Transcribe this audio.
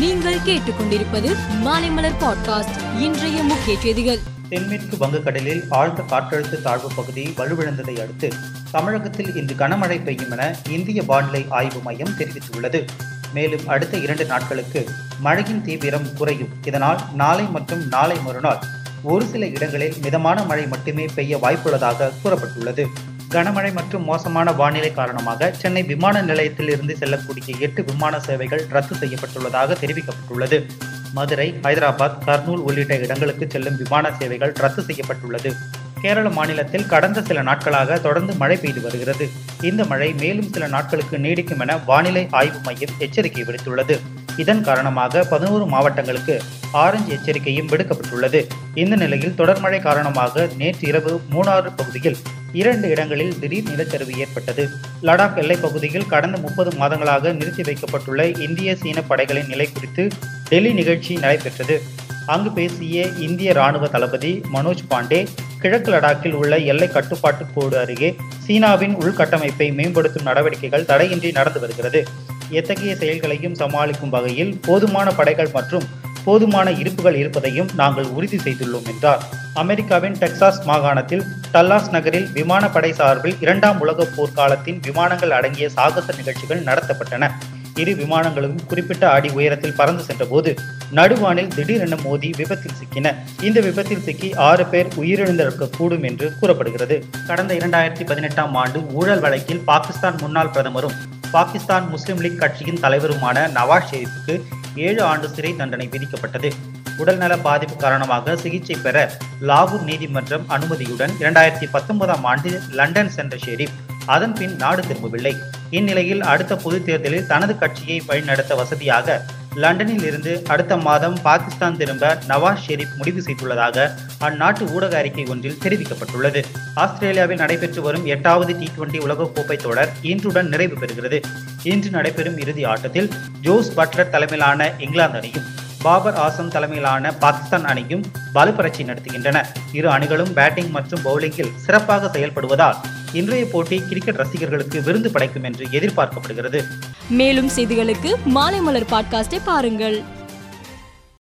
நீங்கள் கேட்டுக்கொண்டிருப்பது மாலைமலர் பாட்காஸ்ட் இன்றைய முக்கிய செய்திகள். தென்மேற்கு வங்கக்கடலில் ஆழ்ந்த காற்றழுத்த தாழ்வு பகுதி வலுவிழந்ததை அடுத்து தமிழகத்தில் இன்று கனமழை பெய்யும் என இந்திய வானிலை ஆய்வு மையம் தெரிவித்துள்ளது. மேலும் அடுத்த இரண்டு நாட்களுக்கு மழையின் தீவிரம் குறையும். இதனால் நாளை மற்றும் நாளை மறுநாள் ஒரு சில இடங்களில் மிதமான மழை மட்டுமே பெய்ய வாய்ப்புள்ளதாக கூறப்பட்டுள்ளது. கனமழை மற்றும் மோசமான வானிலை காரணமாக சென்னை விமான நிலையத்தில் இருந்து செல்லக்கூடிய எட்டு விமான சேவைகள் ரத்து செய்யப்பட்டுள்ளதாக தெரிவிக்கப்பட்டுள்ளது. மதுரை ஹைதராபாத் கர்னூல் உள்ளிட்ட இடங்களுக்கு செல்லும் விமான சேவைகள் ரத்து செய்யப்பட்டுள்ளது. கேரள மாநிலத்தில் கடந்த சில நாட்களாக தொடர்ந்து மழை பெய்து வருகிறது. இந்த மழை மேலும் சில நாட்களுக்கு நீடிக்கும் என வானிலை ஆய்வு மையம் எச்சரிக்கை விடுத்துள்ளது. இதன் காரணமாக பதினோரு மாவட்டங்களுக்கு ஆரஞ்சு எச்சரிக்கையும் விடுக்கப்பட்டுள்ளது. இந்த நிலையில் தொடர் மழை காரணமாக நேற்று இரவு மூணாறு பகுதியில் இரண்டு இடங்களில் திடீர் நிலச்சரிவு ஏற்பட்டது. லடாக் எல்லைப் பகுதியில் கடந்த முப்பது மாதங்களாக நிறுத்தி வைக்கப்பட்டுள்ள இந்திய சீன படைகளின் நிலை குறித்து டெல்லி நிகழ்ச்சி நடைபெற்றது. அங்கு பேசிய இந்திய ராணுவ தளபதி மனோஜ் பாண்டே கிழக்கு லடாக்கில் உள்ள எல்லை கட்டுப்பாட்டு கோடு அருகே சீனாவின் உள்கட்டமைப்பை மேம்படுத்தும் நடவடிக்கைகள் தடையின்றி நடந்து வருகிறது. எத்தகைய செயல்களையும் சமாளிக்கும் வகையில் போதுமான படைகள் மற்றும் போதுமான இருப்புகள் இருப்பதையும் நாங்கள் உறுதி செய்துள்ளோம் என்றார். அமெரிக்காவின் டெக்சாஸ் மாகாணத்தில் டல்லாஸ் நகரில் விமானப்படை சார்பில் இரண்டாம் உலகப் போர்க்காலத்தின் விமானங்கள் அடங்கிய சாகச நிகழ்ச்சிகள் நடத்தப்பட்டன. இரு விமானங்களும் குறிப்பிட்ட அடி உயரத்தில் பறந்து சென்றபோது நடுவானில் திடீரென மோதி விபத்தில் சிக்கின. இந்த விபத்தில் சிக்கி ஆறு பேர் உயிரிழந்திருக்கக்கூடும் என்று கூறப்படுகிறது. கடந்த இரண்டாயிரத்தி பதினெட்டாம் ஆண்டு ஊழல் வழக்கில் பாகிஸ்தான் முன்னாள் பிரதமரும் பாகிஸ்தான் முஸ்லிம் லீக் கட்சியின் தலைவருமான நவாஸ் ஷெரீஃபுக்கு ஏழு ஆண்டு சிறை தண்டனை விதிக்கப்பட்டது. உடல்நல பாதிப்பு காரணமாக சிகிச்சை பெற லாகூர் நீதிமன்றம் அனுமதியுடன் இரண்டாயிரத்தி பத்தொன்பதாம் ஆண்டு லண்டன் சென்ற ஷெரீப். அதன் பின் நாடு திரும்பவில்லை. இந்நிலையில் அடுத்த பொது தேர்தலில் தனது கட்சியை வழிநடத்த வசதியாக லண்டனில் இருந்து அடுத்த மாதம் பாகிஸ்தான் திரும்ப நவாஸ் ஷெரீப் முடிவு செய்துள்ளதாக அந்நாட்டு ஊடக அறிக்கை ஒன்றில் தெரிவிக்கப்பட்டுள்ளது. ஆஸ்திரேலியாவில் நடைபெற்று வரும் எட்டாவது டி டுவெண்டி உலகக்கோப்பை தொடர் இன்றுடன் நிறைவு பெறுகிறது. இன்று நடைபெறும் இறுதி ஆட்டத்தில் ஜோஸ் பட்லர் தலைமையிலான இங்கிலாந்து அணியும் பாபர் ஆசம் தலைமையிலான பாகிஸ்தான் அணியும் பலுப்பரட்சி நடத்துகின்றன. இரு அணிகளும் பேட்டிங் மற்றும் பவுலிங்கில் சிறப்பாக செயல்படுவதால் இன்றைய போட்டி கிரிக்கெட் ரசிகர்களுக்கு விருந்து படைக்கும் என்று எதிர்பார்க்கப்படுகிறது. மேலும் செய்திகளுக்கு மாலை மலர் பாட்காஸ்டை பாருங்கள்.